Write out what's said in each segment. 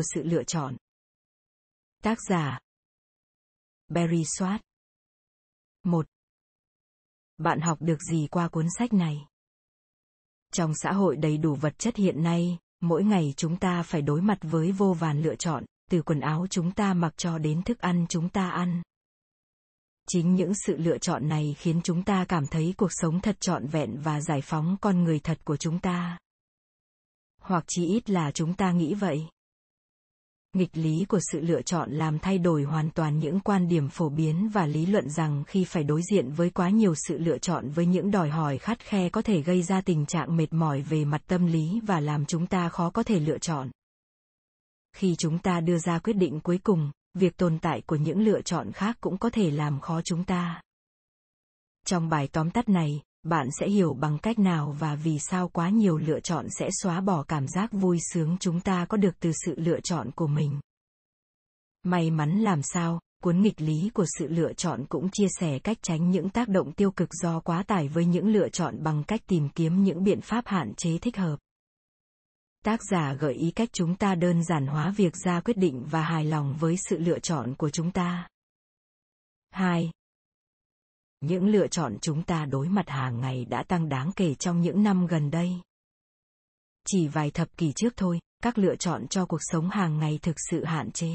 của sự lựa chọn. Tác giả Barry Swart 1. Bạn học được gì qua cuốn sách này? Trong xã hội đầy đủ vật chất hiện nay, mỗi ngày chúng ta phải đối mặt với vô vàn lựa chọn, từ quần áo chúng ta mặc cho đến thức ăn chúng ta ăn. Chính những sự lựa chọn này khiến chúng ta cảm thấy cuộc sống thật trọn vẹn và giải phóng con người thật của chúng ta. Hoặc chỉ ít là chúng ta nghĩ vậy nghịch lý của sự lựa chọn làm thay đổi hoàn toàn những quan điểm phổ biến và lý luận rằng khi phải đối diện với quá nhiều sự lựa chọn với những đòi hỏi khắt khe có thể gây ra tình trạng mệt mỏi về mặt tâm lý và làm chúng ta khó có thể lựa chọn. Khi chúng ta đưa ra quyết định cuối cùng, việc tồn tại của những lựa chọn khác cũng có thể làm khó chúng ta. Trong bài tóm tắt này bạn sẽ hiểu bằng cách nào và vì sao quá nhiều lựa chọn sẽ xóa bỏ cảm giác vui sướng chúng ta có được từ sự lựa chọn của mình. May mắn làm sao, cuốn nghịch lý của sự lựa chọn cũng chia sẻ cách tránh những tác động tiêu cực do quá tải với những lựa chọn bằng cách tìm kiếm những biện pháp hạn chế thích hợp. Tác giả gợi ý cách chúng ta đơn giản hóa việc ra quyết định và hài lòng với sự lựa chọn của chúng ta. 2 những lựa chọn chúng ta đối mặt hàng ngày đã tăng đáng kể trong những năm gần đây. Chỉ vài thập kỷ trước thôi, các lựa chọn cho cuộc sống hàng ngày thực sự hạn chế.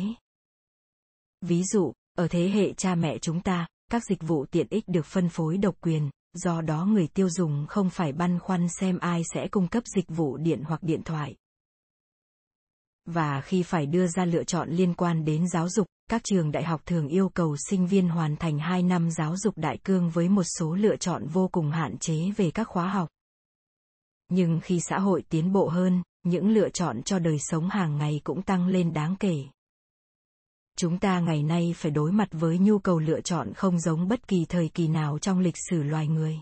Ví dụ, ở thế hệ cha mẹ chúng ta, các dịch vụ tiện ích được phân phối độc quyền, do đó người tiêu dùng không phải băn khoăn xem ai sẽ cung cấp dịch vụ điện hoặc điện thoại và khi phải đưa ra lựa chọn liên quan đến giáo dục các trường đại học thường yêu cầu sinh viên hoàn thành 2 năm giáo dục đại cương với một số lựa chọn vô cùng hạn chế về các khóa học. Nhưng khi xã hội tiến bộ hơn, những lựa chọn cho đời sống hàng ngày cũng tăng lên đáng kể. Chúng ta ngày nay phải đối mặt với nhu cầu lựa chọn không giống bất kỳ thời kỳ nào trong lịch sử loài người.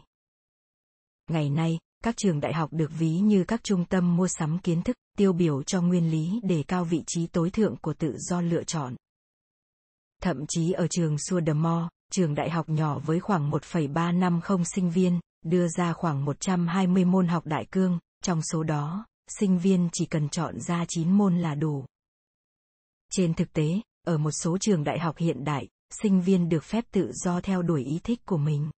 Ngày nay, các trường đại học được ví như các trung tâm mua sắm kiến thức, tiêu biểu cho nguyên lý đề cao vị trí tối thượng của tự do lựa chọn. Thậm chí ở trường Sudamore, trường đại học nhỏ với khoảng 1,350 sinh viên, đưa ra khoảng 120 môn học đại cương, trong số đó, sinh viên chỉ cần chọn ra 9 môn là đủ. Trên thực tế, ở một số trường đại học hiện đại, sinh viên được phép tự do theo đuổi ý thích của mình.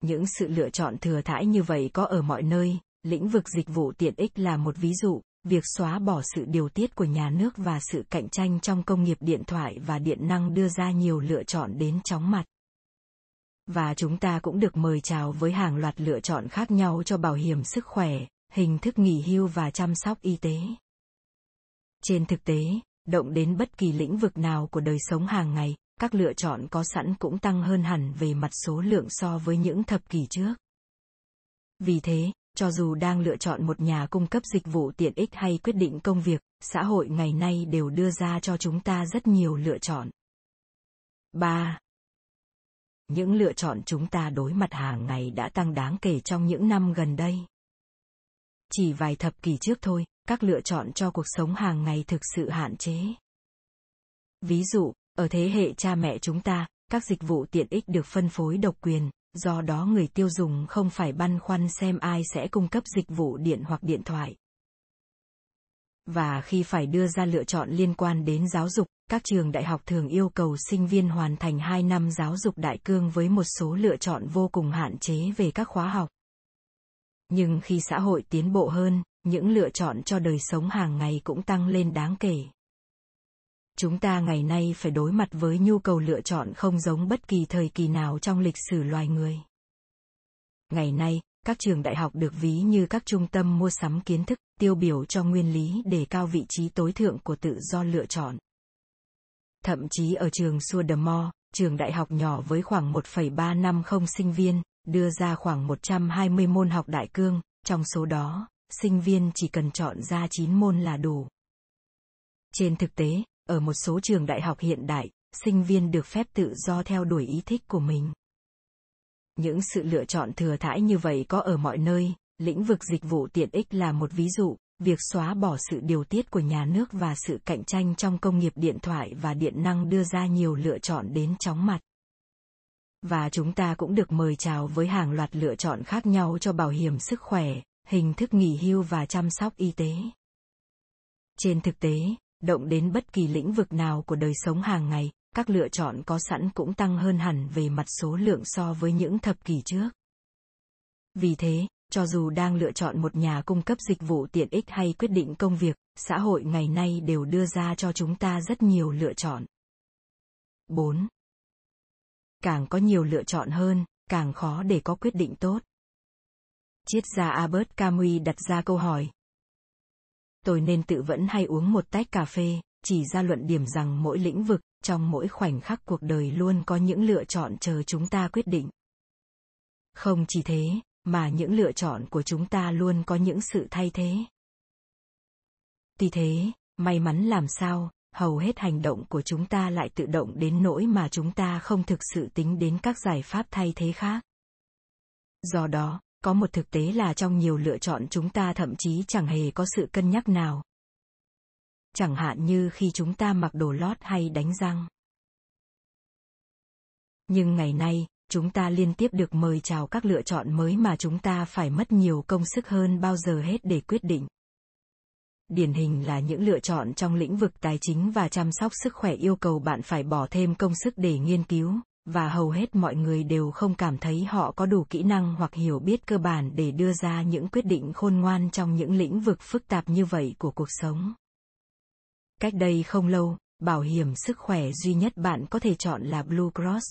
Những sự lựa chọn thừa thãi như vậy có ở mọi nơi, lĩnh vực dịch vụ tiện ích là một ví dụ, việc xóa bỏ sự điều tiết của nhà nước và sự cạnh tranh trong công nghiệp điện thoại và điện năng đưa ra nhiều lựa chọn đến chóng mặt. Và chúng ta cũng được mời chào với hàng loạt lựa chọn khác nhau cho bảo hiểm sức khỏe hình thức nghỉ hưu và chăm sóc y tế. Trên thực tế động đến bất kỳ lĩnh vực nào của đời sống hàng ngày các lựa chọn có sẵn cũng tăng hơn hẳn về mặt số lượng so với những thập kỷ trước vì thế cho dù đang lựa chọn một nhà cung cấp dịch vụ tiện ích hay quyết định công việc xã hội ngày nay đều đưa ra cho chúng ta rất nhiều lựa chọn 3. Những lựa chọn chúng ta đối mặt hàng ngày đã tăng đáng kể trong những năm gần đây. Chỉ vài thập kỷ trước thôi, các lựa chọn cho cuộc sống hàng ngày thực sự hạn chế. Ví dụ, ở thế hệ cha mẹ chúng ta, các dịch vụ tiện ích được phân phối độc quyền, do đó người tiêu dùng không phải băn khoăn xem ai sẽ cung cấp dịch vụ điện hoặc điện thoại. Và khi phải đưa ra lựa chọn liên quan đến giáo dục, các trường đại học thường yêu cầu sinh viên hoàn thành 2 năm giáo dục đại cương với một số lựa chọn vô cùng hạn chế về các khóa học. Nhưng khi xã hội tiến bộ hơn, những lựa chọn cho đời sống hàng ngày cũng tăng lên đáng kể chúng ta ngày nay phải đối mặt với nhu cầu lựa chọn không giống bất kỳ thời kỳ nào trong lịch sử loài người ngày nay các trường đại học được ví như các trung tâm mua sắm kiến thức tiêu biểu cho nguyên lý đề cao vị trí tối thượng của tự do lựa chọn thậm chí ở trường Sudermore, trường đại học nhỏ với khoảng 1,350 sinh viên, đưa ra khoảng 120 môn học đại cương, trong số đó, sinh viên chỉ cần chọn ra 9 môn là đủ. Trên thực tế, ở một số trường đại học hiện đại, sinh viên được phép tự do theo đuổi ý thích của mình. Những sự lựa chọn thừa thãi như vậy có ở mọi nơi, lĩnh vực dịch vụ tiện ích là một ví dụ, việc xóa bỏ sự điều tiết của nhà nước và sự cạnh tranh trong công nghiệp điện thoại và điện năng đưa ra nhiều lựa chọn đến chóng mặt. Và chúng ta cũng được mời chào với hàng loạt lựa chọn khác nhau cho bảo hiểm sức khỏe, hình thức nghỉ hưu và chăm sóc y tế. Trên thực tế động đến bất kỳ lĩnh vực nào của đời sống hàng ngày, các lựa chọn có sẵn cũng tăng hơn hẳn về mặt số lượng so với những thập kỷ trước. Vì thế, cho dù đang lựa chọn một nhà cung cấp dịch vụ tiện ích hay quyết định công việc, xã hội ngày nay đều đưa ra cho chúng ta rất nhiều lựa chọn. 4. Càng có nhiều lựa chọn hơn, càng khó để có quyết định tốt. Triết gia Albert Camus đặt ra câu hỏi. Tôi nên tự vẫn hay uống một tách cà phê, chỉ ra luận điểm rằng mỗi lĩnh vực, trong mỗi khoảnh khắc cuộc đời luôn có những lựa chọn chờ chúng ta quyết định. Không chỉ thế, mà những lựa chọn của chúng ta luôn có những sự thay thế. Tuy thế, may mắn làm sao, hầu hết hành động của chúng ta lại tự động đến nỗi mà chúng ta không thực sự tính đến các giải pháp thay thế khác. Do đó, có một thực tế là trong nhiều lựa chọn chúng ta thậm chí chẳng hề có sự cân nhắc nào. Chẳng hạn như khi chúng ta mặc đồ lót hay đánh răng. Nhưng ngày nay, chúng ta liên tiếp được mời chào các lựa chọn mới mà chúng ta phải mất nhiều công sức hơn bao giờ hết để quyết định điển hình là những lựa chọn trong lĩnh vực tài chính và chăm sóc sức khỏe yêu cầu bạn phải bỏ thêm công sức để nghiên cứu và hầu hết mọi người đều không cảm thấy họ có đủ kỹ năng hoặc hiểu biết cơ bản để đưa ra những quyết định khôn ngoan trong những lĩnh vực phức tạp như vậy của cuộc sống. Cách đây không lâu, bảo hiểm sức khỏe duy nhất bạn có thể chọn là blue cross.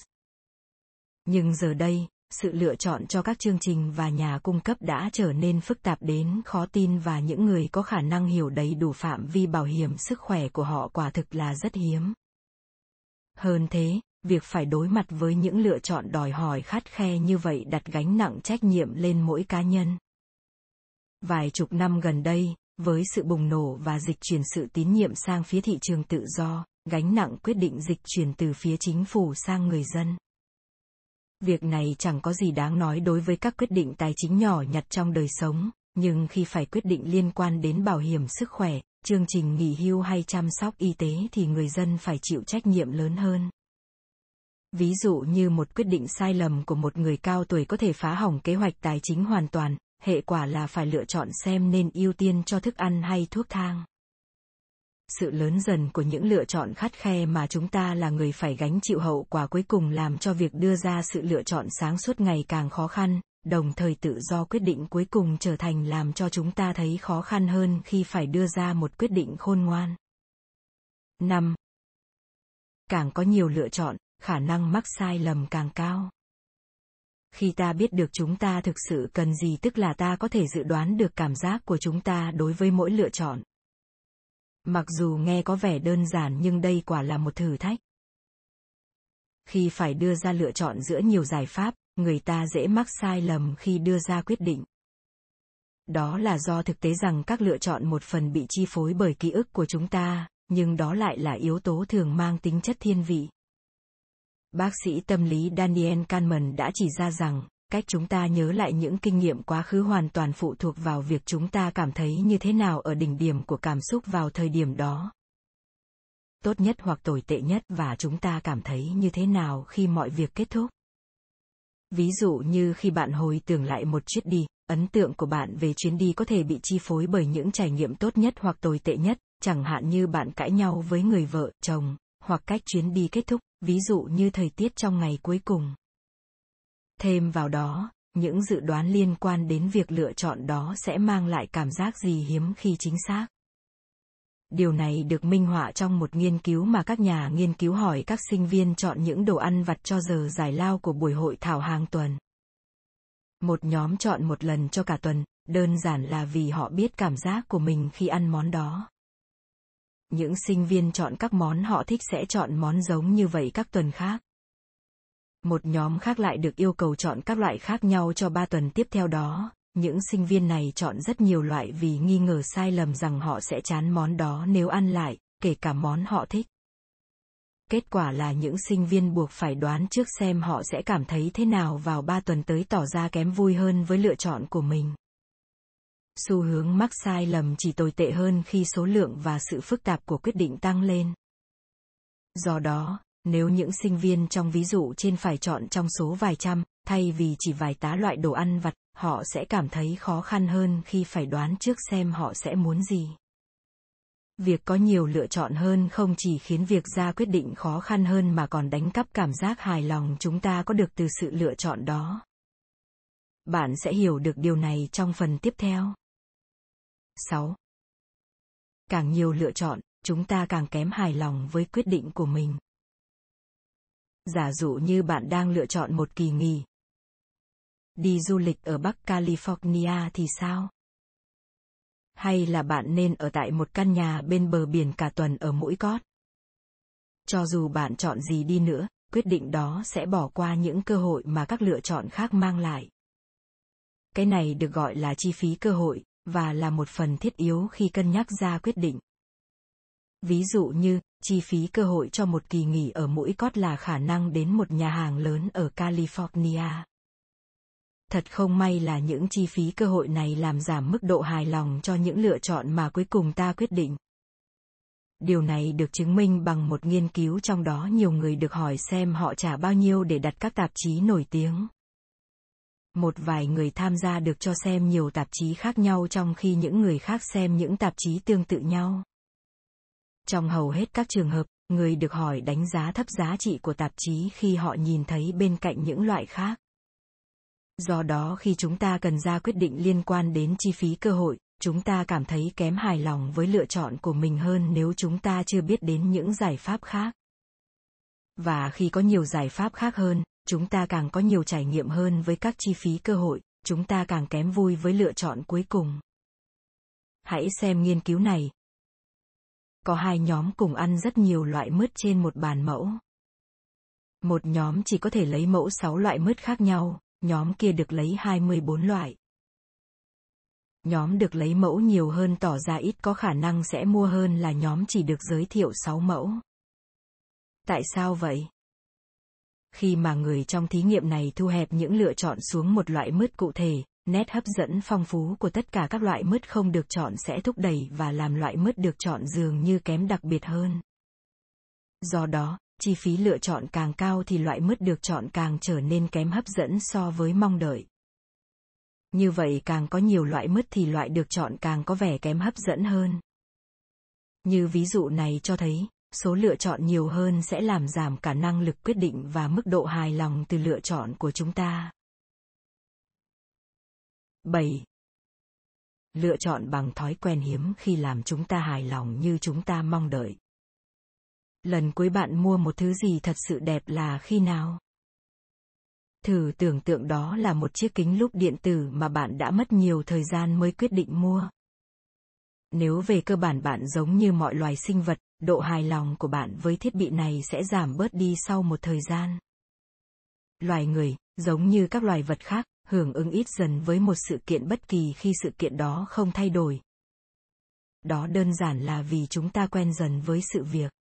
Nhưng giờ đây, sự lựa chọn cho các chương trình và nhà cung cấp đã trở nên phức tạp đến khó tin và những người có khả năng hiểu đầy đủ phạm vi bảo hiểm sức khỏe của họ quả thực là rất hiếm. Hơn thế việc phải đối mặt với những lựa chọn đòi hỏi khắt khe như vậy đặt gánh nặng trách nhiệm lên mỗi cá nhân vài chục năm gần đây với sự bùng nổ và dịch chuyển sự tín nhiệm sang phía thị trường tự do gánh nặng quyết định dịch chuyển từ phía chính phủ sang người dân Việc này chẳng có gì đáng nói đối với các quyết định tài chính nhỏ nhặt trong đời sống, nhưng khi phải quyết định liên quan đến bảo hiểm sức khỏe, chương trình nghỉ hưu hay chăm sóc y tế thì người dân phải chịu trách nhiệm lớn hơn. Ví dụ như một quyết định sai lầm của một người cao tuổi có thể phá hỏng kế hoạch tài chính hoàn toàn, hệ quả là phải lựa chọn xem nên ưu tiên cho thức ăn hay thuốc thang sự lớn dần của những lựa chọn khắt khe mà chúng ta là người phải gánh chịu hậu quả cuối cùng làm cho việc đưa ra sự lựa chọn sáng suốt ngày càng khó khăn đồng thời tự do quyết định cuối cùng trở thành làm cho chúng ta thấy khó khăn hơn khi phải đưa ra một quyết định khôn ngoan. 5. Càng có nhiều lựa chọn, khả năng mắc sai lầm càng cao. Khi ta biết được chúng ta thực sự cần gì tức là ta có thể dự đoán được cảm giác của chúng ta đối với mỗi lựa chọn. Mặc dù nghe có vẻ đơn giản nhưng đây quả là một thử thách. Khi phải đưa ra lựa chọn giữa nhiều giải pháp, người ta dễ mắc sai lầm khi đưa ra quyết định. Đó là do thực tế rằng các lựa chọn một phần bị chi phối bởi ký ức của chúng ta, nhưng đó lại là yếu tố thường mang tính chất thiên vị. Bác sĩ tâm lý Daniel Kahneman đã chỉ ra rằng, cách chúng ta nhớ lại những kinh nghiệm quá khứ hoàn toàn phụ thuộc vào việc chúng ta cảm thấy như thế nào ở đỉnh điểm của cảm xúc vào thời điểm đó. Tốt nhất hoặc tồi tệ nhất và chúng ta cảm thấy như thế nào khi mọi việc kết thúc? Ví dụ như khi bạn hồi tưởng lại một chuyến đi ấn tượng của bạn về chuyến đi có thể bị chi phối bởi những trải nghiệm tốt nhất hoặc tồi tệ nhất chẳng hạn như bạn cãi nhau với người vợ chồng hoặc cách chuyến đi kết thúc ví dụ như thời tiết trong ngày cuối cùng. Thêm vào đó, những dự đoán liên quan đến việc lựa chọn đó sẽ mang lại cảm giác gì hiếm khi chính xác. Điều này được minh họa trong một nghiên cứu mà các nhà nghiên cứu hỏi các sinh viên chọn những đồ ăn vặt cho giờ giải lao của buổi hội thảo hàng tuần. Một nhóm chọn một lần cho cả tuần, đơn giản là vì họ biết cảm giác của mình khi ăn món đó những sinh viên chọn các món họ thích sẽ chọn món giống như vậy các tuần khác một nhóm khác lại được yêu cầu chọn các loại khác nhau cho ba tuần tiếp theo đó. Những sinh viên này chọn rất nhiều loại vì nghi ngờ sai lầm rằng họ sẽ chán món đó nếu ăn lại, kể cả món họ thích. Kết quả là những sinh viên buộc phải đoán trước xem họ sẽ cảm thấy thế nào vào ba tuần tới tỏ ra kém vui hơn với lựa chọn của mình. Xu hướng mắc sai lầm chỉ tồi tệ hơn khi số lượng và sự phức tạp của quyết định tăng lên. Do đó, nếu những sinh viên trong ví dụ trên phải chọn trong số vài trăm, thay vì chỉ vài tá loại đồ ăn vặt, họ sẽ cảm thấy khó khăn hơn khi phải đoán trước xem họ sẽ muốn gì. Việc có nhiều lựa chọn hơn không chỉ khiến việc ra quyết định khó khăn hơn mà còn đánh cắp cảm giác hài lòng chúng ta có được từ sự lựa chọn đó. Bạn sẽ hiểu được điều này trong phần tiếp theo. 6. Càng nhiều lựa chọn, chúng ta càng kém hài lòng với quyết định của mình. Giả dụ như bạn đang lựa chọn một kỳ nghỉ. Đi du lịch ở Bắc California thì sao? hay là bạn nên ở tại một căn nhà bên bờ biển cả tuần ở mũi cót. Cho dù bạn chọn gì đi nữa, quyết định đó sẽ bỏ qua những cơ hội mà các lựa chọn khác mang lại. Cái này được gọi là chi phí cơ hội, và là một phần thiết yếu khi cân nhắc ra quyết định. Ví dụ như, chi phí cơ hội cho một kỳ nghỉ ở mũi cót là khả năng đến một nhà hàng lớn ở California. Thật không may là những chi phí cơ hội này làm giảm mức độ hài lòng cho những lựa chọn mà cuối cùng ta quyết định. Điều này được chứng minh bằng một nghiên cứu trong đó nhiều người được hỏi xem họ trả bao nhiêu để đặt các tạp chí nổi tiếng một vài người tham gia được cho xem nhiều tạp chí khác nhau trong khi những người khác xem những tạp chí tương tự nhau trong hầu hết các trường hợp người được hỏi đánh giá thấp giá trị của tạp chí khi họ nhìn thấy bên cạnh những loại khác Do đó khi chúng ta cần ra quyết định liên quan đến chi phí cơ hội, chúng ta cảm thấy kém hài lòng với lựa chọn của mình hơn nếu chúng ta chưa biết đến những giải pháp khác. Và khi có nhiều giải pháp khác hơn, chúng ta càng có nhiều trải nghiệm hơn với các chi phí cơ hội, chúng ta càng kém vui với lựa chọn cuối cùng. Hãy xem nghiên cứu này. Có hai nhóm cùng ăn rất nhiều loại mứt trên một bàn mẫu. Một nhóm chỉ có thể lấy mẫu 6 loại mứt khác nhau, nhóm kia được lấy 24 loại. Nhóm được lấy mẫu nhiều hơn tỏ ra ít có khả năng sẽ mua hơn là nhóm chỉ được giới thiệu 6 mẫu. Tại sao vậy? Khi mà người trong thí nghiệm này thu hẹp những lựa chọn xuống một loại mứt cụ thể, nét hấp dẫn phong phú của tất cả các loại mứt không được chọn sẽ thúc đẩy và làm loại mứt được chọn dường như kém đặc biệt hơn. Do đó, chi phí lựa chọn càng cao thì loại mứt được chọn càng trở nên kém hấp dẫn so với mong đợi. Như vậy càng có nhiều loại mứt thì loại được chọn càng có vẻ kém hấp dẫn hơn. Như ví dụ này cho thấy, số lựa chọn nhiều hơn sẽ làm giảm cả năng lực quyết định và mức độ hài lòng từ lựa chọn của chúng ta. 7. Lựa chọn bằng thói quen hiếm khi làm chúng ta hài lòng như chúng ta mong đợi. Lần cuối bạn mua một thứ gì thật sự đẹp là khi nào? Thử tưởng tượng đó là một chiếc kính lúp điện tử mà bạn đã mất nhiều thời gian mới quyết định mua. Nếu về cơ bản bạn giống như mọi loài sinh vật, độ hài lòng của bạn với thiết bị này sẽ giảm bớt đi sau một thời gian. Loài người, giống như các loài vật khác, hưởng ứng ít dần với một sự kiện bất kỳ khi sự kiện đó không thay đổi. Đó đơn giản là vì chúng ta quen dần với sự việc.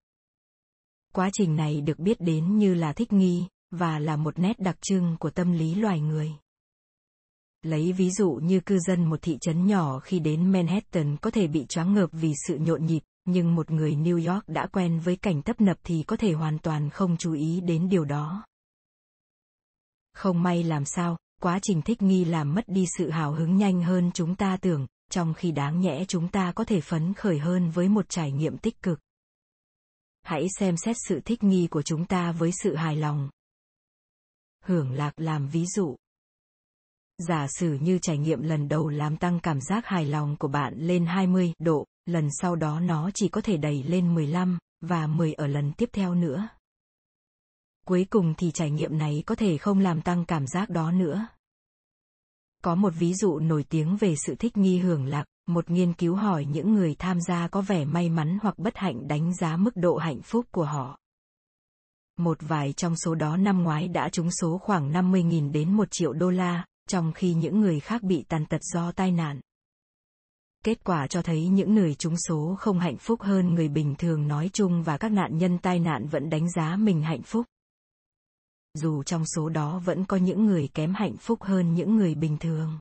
Quá trình này được biết đến như là thích nghi, và là một nét đặc trưng của tâm lý loài người. Lấy ví dụ như cư dân một thị trấn nhỏ khi đến Manhattan có thể bị choáng ngợp vì sự nhộn nhịp, nhưng một người New York đã quen với cảnh tấp nập thì có thể hoàn toàn không chú ý đến điều đó. Không may làm sao, quá trình thích nghi làm mất đi sự hào hứng nhanh hơn chúng ta tưởng, trong khi đáng nhẽ chúng ta có thể phấn khởi hơn với một trải nghiệm tích cực. Hãy xem xét sự thích nghi của chúng ta với sự hài lòng. Hưởng lạc làm ví dụ giả sử như trải nghiệm lần đầu làm tăng cảm giác hài lòng của bạn lên 20 độ, lần sau đó nó chỉ có thể đẩy lên 15, và 10 ở lần tiếp theo nữa. Cuối cùng thì trải nghiệm này có thể không làm tăng cảm giác đó nữa. Có một ví dụ nổi tiếng về sự thích nghi hưởng lạc, một nghiên cứu hỏi những người tham gia có vẻ may mắn hoặc bất hạnh đánh giá mức độ hạnh phúc của họ. Một vài trong số đó năm ngoái đã trúng số khoảng 50.000 đến 1 triệu đô la, trong khi những người khác bị tàn tật do tai nạn. Kết quả cho thấy những người trúng số không hạnh phúc hơn người bình thường nói chung và các nạn nhân tai nạn vẫn đánh giá mình hạnh phúc. Dù trong số đó vẫn có những người kém hạnh phúc hơn những người bình thường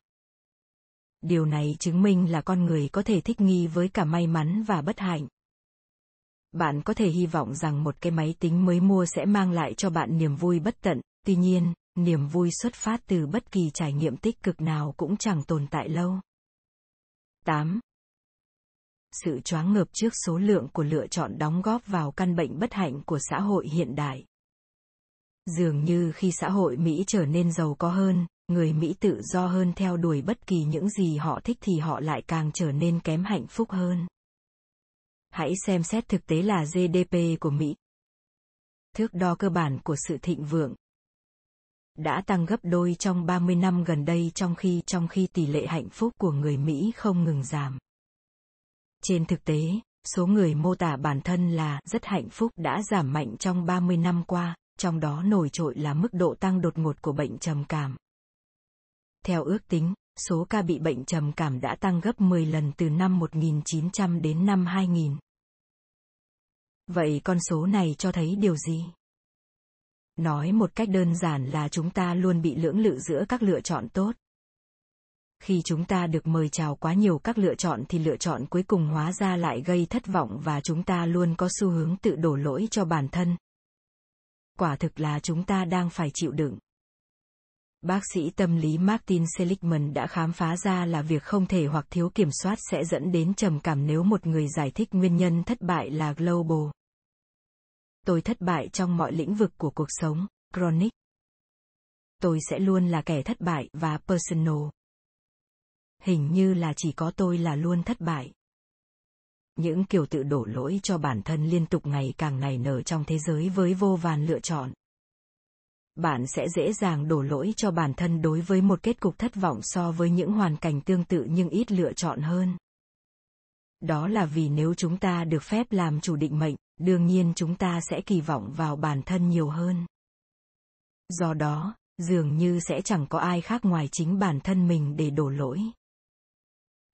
điều này chứng minh là con người có thể thích nghi với cả may mắn và bất hạnh bạn có thể hy vọng rằng một cái máy tính mới mua sẽ mang lại cho bạn niềm vui bất tận, tuy nhiên niềm vui xuất phát từ bất kỳ trải nghiệm tích cực nào cũng chẳng tồn tại lâu 8. sự choáng ngợp trước số lượng của lựa chọn đóng góp vào căn bệnh bất hạnh của xã hội hiện đại. Dường như khi xã hội Mỹ trở nên giàu có hơn, người Mỹ tự do hơn theo đuổi bất kỳ những gì họ thích thì họ lại càng trở nên kém hạnh phúc hơn. Hãy xem xét thực tế là GDP của Mỹ. Thước đo cơ bản của sự thịnh vượng, đã tăng gấp đôi trong 30 năm gần đây trong khi trong khi tỷ lệ hạnh phúc của người Mỹ không ngừng giảm. Trên thực tế, số người mô tả bản thân là rất hạnh phúc đã giảm mạnh trong 30 năm qua, trong đó nổi trội là mức độ tăng đột ngột của bệnh trầm cảm. Theo ước tính, số ca bị bệnh trầm cảm đã tăng gấp 10 lần từ năm 1900 đến năm 2000. Vậy con số này cho thấy điều gì? Nói một cách đơn giản là chúng ta luôn bị lưỡng lự giữa các lựa chọn tốt. Khi chúng ta được mời chào quá nhiều các lựa chọn thì lựa chọn cuối cùng hóa ra lại gây thất vọng và chúng ta luôn có xu hướng tự đổ lỗi cho bản thân. Quả thực là chúng ta đang phải chịu đựng. Bác sĩ tâm lý Martin Seligman đã khám phá ra là việc không thể hoặc thiếu kiểm soát sẽ dẫn đến trầm cảm nếu một người giải thích nguyên nhân thất bại là global tôi thất bại trong mọi lĩnh vực của cuộc sống, chronic. Tôi sẽ luôn là kẻ thất bại và personal. Hình như là chỉ có tôi là luôn thất bại. Những kiểu tự đổ lỗi cho bản thân liên tục ngày càng nảy nở trong thế giới với vô vàn lựa chọn. Bạn sẽ dễ dàng đổ lỗi cho bản thân đối với một kết cục thất vọng so với những hoàn cảnh tương tự nhưng ít lựa chọn hơn. Đó là vì nếu chúng ta được phép làm chủ định mệnh, đương nhiên chúng ta sẽ kỳ vọng vào bản thân nhiều hơn. Do đó, dường như sẽ chẳng có ai khác ngoài chính bản thân mình để đổ lỗi.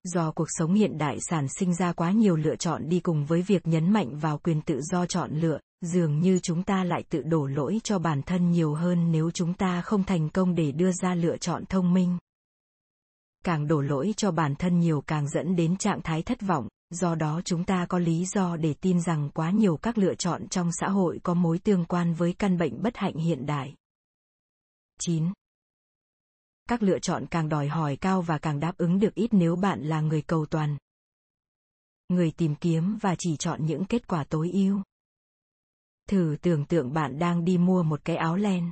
Do cuộc sống hiện đại sản sinh ra quá nhiều lựa chọn đi cùng với việc nhấn mạnh vào quyền tự do chọn lựa, dường như chúng ta lại tự đổ lỗi cho bản thân nhiều hơn nếu chúng ta không thành công để đưa ra lựa chọn thông minh. Càng đổ lỗi cho bản thân nhiều càng dẫn đến trạng thái thất vọng do đó chúng ta có lý do để tin rằng quá nhiều các lựa chọn trong xã hội có mối tương quan với căn bệnh bất hạnh hiện đại. 9. Các lựa chọn càng đòi hỏi cao và càng đáp ứng được ít nếu bạn là người cầu toàn. Người tìm kiếm và chỉ chọn những kết quả tối ưu. Thử tưởng tượng bạn đang đi mua một cái áo len.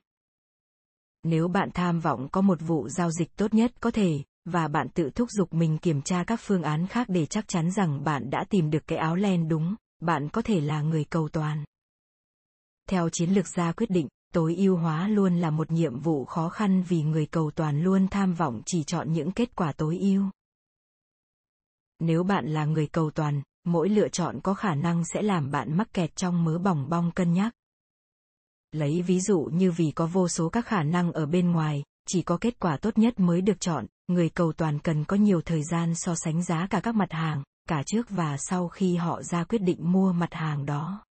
Nếu bạn tham vọng có một vụ giao dịch tốt nhất có thể, và bạn tự thúc giục mình kiểm tra các phương án khác để chắc chắn rằng bạn đã tìm được cái áo len đúng, bạn có thể là người cầu toàn. Theo chiến lược gia quyết định, tối ưu hóa luôn là một nhiệm vụ khó khăn vì người cầu toàn luôn tham vọng chỉ chọn những kết quả tối ưu. Nếu bạn là người cầu toàn, mỗi lựa chọn có khả năng sẽ làm bạn mắc kẹt trong mớ bỏng bong cân nhắc. Lấy ví dụ như vì có vô số các khả năng ở bên ngoài, chỉ có kết quả tốt nhất mới được chọn, người cầu toàn cần có nhiều thời gian so sánh giá cả các mặt hàng, cả trước và sau khi họ ra quyết định mua mặt hàng đó.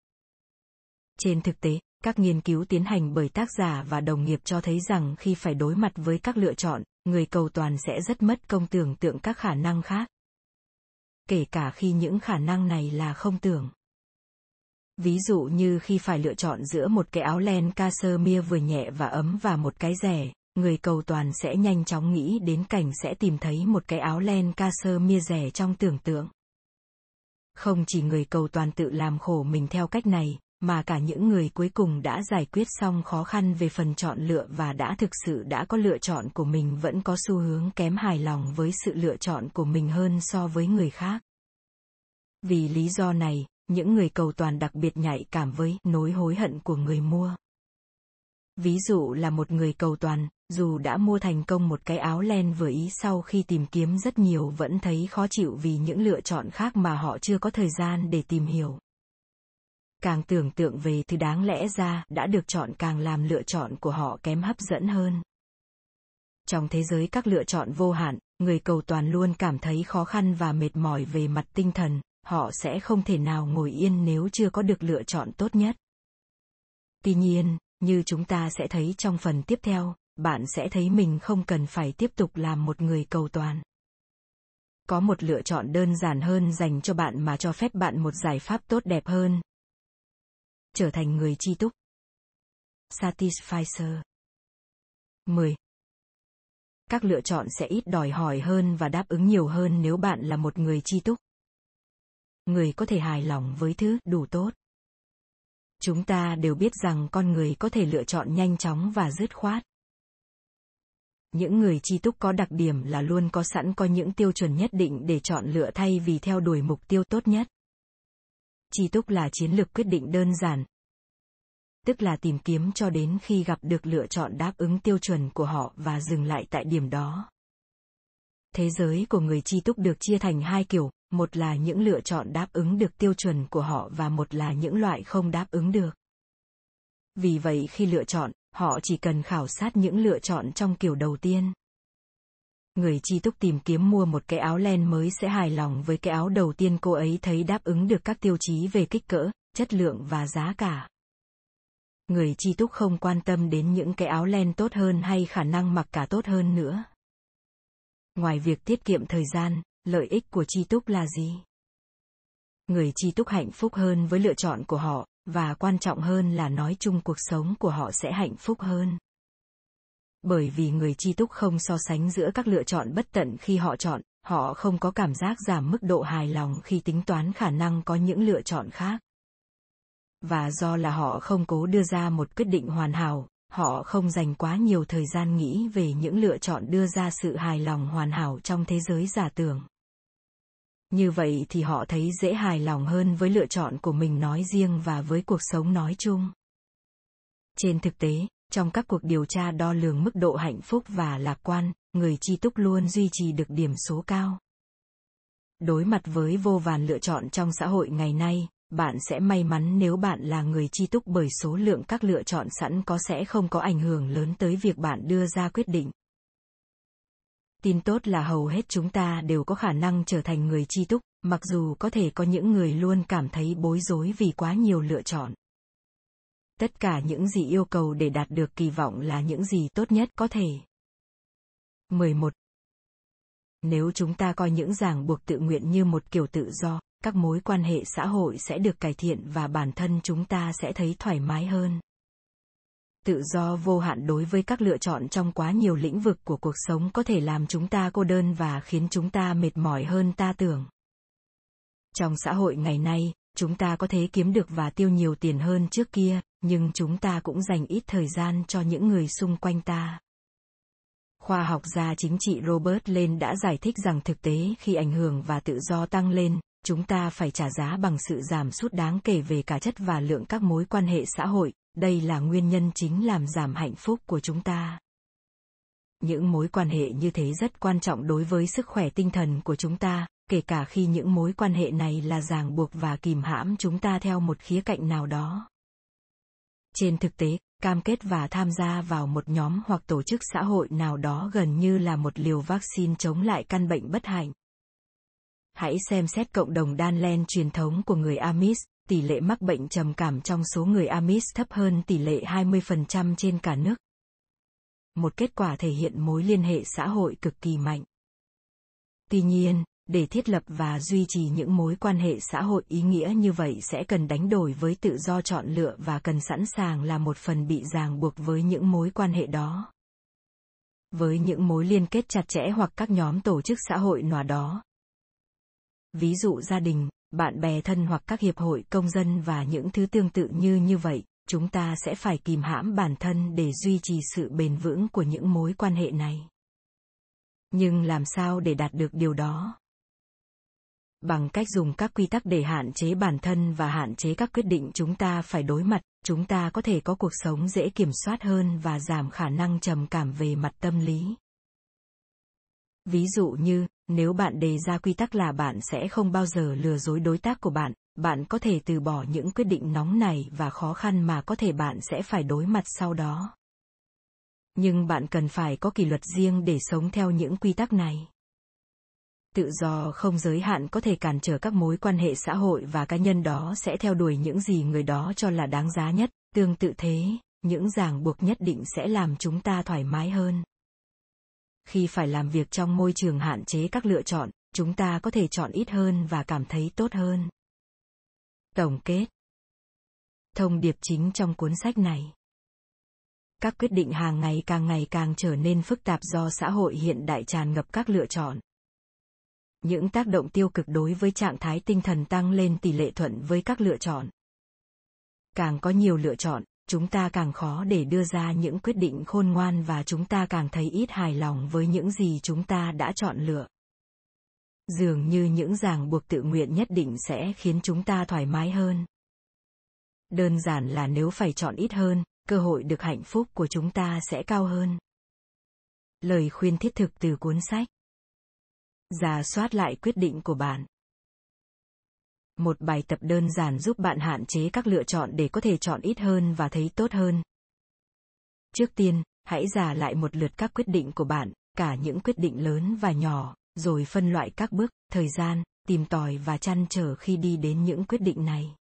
Trên thực tế, các nghiên cứu tiến hành bởi tác giả và đồng nghiệp cho thấy rằng khi phải đối mặt với các lựa chọn, người cầu toàn sẽ rất mất công tưởng tượng các khả năng khác. Kể cả khi những khả năng này là không tưởng. Ví dụ như khi phải lựa chọn giữa một cái áo len cashmere vừa nhẹ và ấm và một cái rẻ, người cầu toàn sẽ nhanh chóng nghĩ đến cảnh sẽ tìm thấy một cái áo len ca sơ mia rẻ trong tưởng tượng. Không chỉ người cầu toàn tự làm khổ mình theo cách này, mà cả những người cuối cùng đã giải quyết xong khó khăn về phần chọn lựa và đã thực sự đã có lựa chọn của mình vẫn có xu hướng kém hài lòng với sự lựa chọn của mình hơn so với người khác. Vì lý do này, những người cầu toàn đặc biệt nhạy cảm với nỗi hối hận của người mua. Ví dụ là một người cầu toàn, dù đã mua thành công một cái áo len vừa ý sau khi tìm kiếm rất nhiều vẫn thấy khó chịu vì những lựa chọn khác mà họ chưa có thời gian để tìm hiểu. Càng tưởng tượng về thứ đáng lẽ ra đã được chọn càng làm lựa chọn của họ kém hấp dẫn hơn. Trong thế giới các lựa chọn vô hạn, người cầu toàn luôn cảm thấy khó khăn và mệt mỏi về mặt tinh thần, họ sẽ không thể nào ngồi yên nếu chưa có được lựa chọn tốt nhất. Tuy nhiên, như chúng ta sẽ thấy trong phần tiếp theo, bạn sẽ thấy mình không cần phải tiếp tục làm một người cầu toàn. Có một lựa chọn đơn giản hơn dành cho bạn mà cho phép bạn một giải pháp tốt đẹp hơn. Trở thành người chi túc. Satisficer 10. Các lựa chọn sẽ ít đòi hỏi hơn và đáp ứng nhiều hơn nếu bạn là một người chi túc. người có thể hài lòng với thứ đủ tốt. Chúng ta đều biết rằng con người có thể lựa chọn nhanh chóng và dứt khoát. Những người chi túc có đặc điểm là luôn có sẵn có những tiêu chuẩn nhất định để chọn lựa thay vì theo đuổi mục tiêu tốt nhất. Chi túc là chiến lược quyết định đơn giản, tức là tìm kiếm cho đến khi gặp được lựa chọn đáp ứng tiêu chuẩn của họ và dừng lại tại điểm đó. Thế giới của người chi túc được chia thành hai kiểu, một là những lựa chọn đáp ứng được tiêu chuẩn của họ và một là những loại không đáp ứng được. Vì vậy khi lựa chọn, họ chỉ cần khảo sát những lựa chọn trong kiểu đầu tiên. Người chi túc tìm kiếm mua một cái áo len mới sẽ hài lòng với cái áo đầu tiên cô ấy thấy đáp ứng được các tiêu chí về kích cỡ, chất lượng và giá cả. Người chi túc không quan tâm đến những cái áo len tốt hơn hay khả năng mặc cả tốt hơn nữa. Ngoài việc tiết kiệm thời gian, lợi ích của chi túc là gì? Người chi túc hạnh phúc hơn với lựa chọn của họ, và quan trọng hơn là nói chung cuộc sống của họ sẽ hạnh phúc hơn. Bởi vì người chi túc không so sánh giữa các lựa chọn bất tận khi họ chọn, họ không có cảm giác giảm mức độ hài lòng khi tính toán khả năng có những lựa chọn khác. Và do là họ không cố đưa ra một quyết định hoàn hảo, họ không dành quá nhiều thời gian nghĩ về những lựa chọn đưa ra sự hài lòng hoàn hảo trong thế giới giả tưởng như vậy thì họ thấy dễ hài lòng hơn với lựa chọn của mình nói riêng và với cuộc sống nói chung. Trên thực tế, trong các cuộc điều tra đo lường mức độ hạnh phúc và lạc quan, người chi túc luôn duy trì được điểm số cao. Đối mặt với vô vàn lựa chọn trong xã hội ngày nay, bạn sẽ may mắn nếu bạn là người chi túc bởi số lượng các lựa chọn sẵn có sẽ không có ảnh hưởng lớn tới việc bạn đưa ra quyết định tin tốt là hầu hết chúng ta đều có khả năng trở thành người chi túc, mặc dù có thể có những người luôn cảm thấy bối rối vì quá nhiều lựa chọn. Tất cả những gì yêu cầu để đạt được kỳ vọng là những gì tốt nhất có thể. 11 nếu chúng ta coi những ràng buộc tự nguyện như một kiểu tự do, các mối quan hệ xã hội sẽ được cải thiện và bản thân chúng ta sẽ thấy thoải mái hơn tự do vô hạn đối với các lựa chọn trong quá nhiều lĩnh vực của cuộc sống có thể làm chúng ta cô đơn và khiến chúng ta mệt mỏi hơn ta tưởng. Trong xã hội ngày nay, chúng ta có thể kiếm được và tiêu nhiều tiền hơn trước kia, nhưng chúng ta cũng dành ít thời gian cho những người xung quanh ta. Khoa học gia chính trị robert lên đã giải thích rằng thực tế khi ảnh hưởng và tự do tăng lên, chúng ta phải trả giá bằng sự giảm sút đáng kể về cả chất và lượng các mối quan hệ xã hội đây là nguyên nhân chính làm giảm hạnh phúc của chúng ta. Những mối quan hệ như thế rất quan trọng đối với sức khỏe tinh thần của chúng ta kể cả khi những mối quan hệ này là ràng buộc và kìm hãm chúng ta theo một khía cạnh nào đó. Trên thực tế cam kết và tham gia vào một nhóm hoặc tổ chức xã hội nào đó gần như là một liều vaccine chống lại căn bệnh bất hạnh. Hãy xem xét cộng đồng đan len truyền thống của người Amish, tỷ lệ mắc bệnh trầm cảm trong số người Amish thấp hơn tỷ lệ 20% trên cả nước. Một kết quả thể hiện mối liên hệ xã hội cực kỳ mạnh. Tuy nhiên, để thiết lập và duy trì những mối quan hệ xã hội ý nghĩa như vậy sẽ cần đánh đổi với tự do chọn lựa và cần sẵn sàng là một phần bị ràng buộc với những mối quan hệ đó với những mối liên kết chặt chẽ hoặc các nhóm tổ chức xã hội nào đó ví dụ gia đình, bạn bè thân hoặc các hiệp hội công dân và những thứ tương tự như như vậy, chúng ta sẽ phải kìm hãm bản thân để duy trì sự bền vững của những mối quan hệ này. Nhưng làm sao để đạt được điều đó? Bằng cách dùng các quy tắc để hạn chế bản thân và hạn chế các quyết định chúng ta phải đối mặt, chúng ta có thể có cuộc sống dễ kiểm soát hơn và giảm khả năng trầm cảm về mặt tâm lý. Ví dụ như, nếu bạn đề ra quy tắc là bạn sẽ không bao giờ lừa dối đối tác của bạn, bạn có thể từ bỏ những quyết định nóng này và khó khăn mà có thể bạn sẽ phải đối mặt sau đó. Nhưng bạn cần phải có kỷ luật riêng để sống theo những quy tắc này. Tự do không giới hạn có thể cản trở các mối quan hệ xã hội và cá nhân đó sẽ theo đuổi những gì người đó cho là đáng giá nhất, tương tự thế, những ràng buộc nhất định sẽ làm chúng ta thoải mái hơn khi phải làm việc trong môi trường hạn chế các lựa chọn, chúng ta có thể chọn ít hơn và cảm thấy tốt hơn. Tổng kết. Thông điệp chính trong cuốn sách này. Các quyết định hàng ngày càng ngày càng trở nên phức tạp do xã hội hiện đại tràn ngập các lựa chọn. Những tác động tiêu cực đối với trạng thái tinh thần tăng lên tỷ lệ thuận với các lựa chọn. Càng có nhiều lựa chọn chúng ta càng khó để đưa ra những quyết định khôn ngoan và chúng ta càng thấy ít hài lòng với những gì chúng ta đã chọn lựa. Dường như những ràng buộc tự nguyện nhất định sẽ khiến chúng ta thoải mái hơn. Đơn giản là nếu phải chọn ít hơn, cơ hội được hạnh phúc của chúng ta sẽ cao hơn. Lời khuyên thiết thực từ cuốn sách. Giả soát lại quyết định của bạn một bài tập đơn giản giúp bạn hạn chế các lựa chọn để có thể chọn ít hơn và thấy tốt hơn. Trước tiên, hãy giả lại một lượt các quyết định của bạn, cả những quyết định lớn và nhỏ, rồi phân loại các bước, thời gian, tìm tòi và chăn trở khi đi đến những quyết định này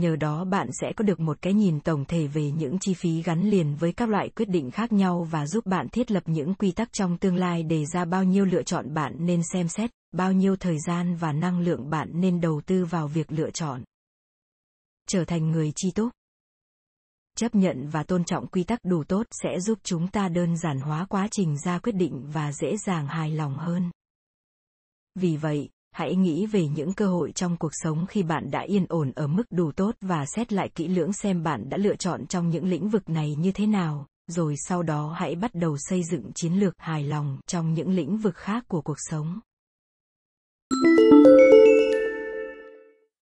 nhờ đó bạn sẽ có được một cái nhìn tổng thể về những chi phí gắn liền với các loại quyết định khác nhau và giúp bạn thiết lập những quy tắc trong tương lai đề ra bao nhiêu lựa chọn bạn nên xem xét bao nhiêu thời gian và năng lượng bạn nên đầu tư vào việc lựa chọn. Trở thành người chi tốt, chấp nhận và tôn trọng quy tắc đủ tốt sẽ giúp chúng ta đơn giản hóa quá trình ra quyết định và dễ dàng hài lòng hơn. Vì vậy hãy nghĩ về những cơ hội trong cuộc sống khi bạn đã yên ổn ở mức đủ tốt và xét lại kỹ lưỡng xem bạn đã lựa chọn trong những lĩnh vực này như thế nào. Rồi sau đó hãy bắt đầu xây dựng chiến lược hài lòng trong những lĩnh vực khác của cuộc sống. thank you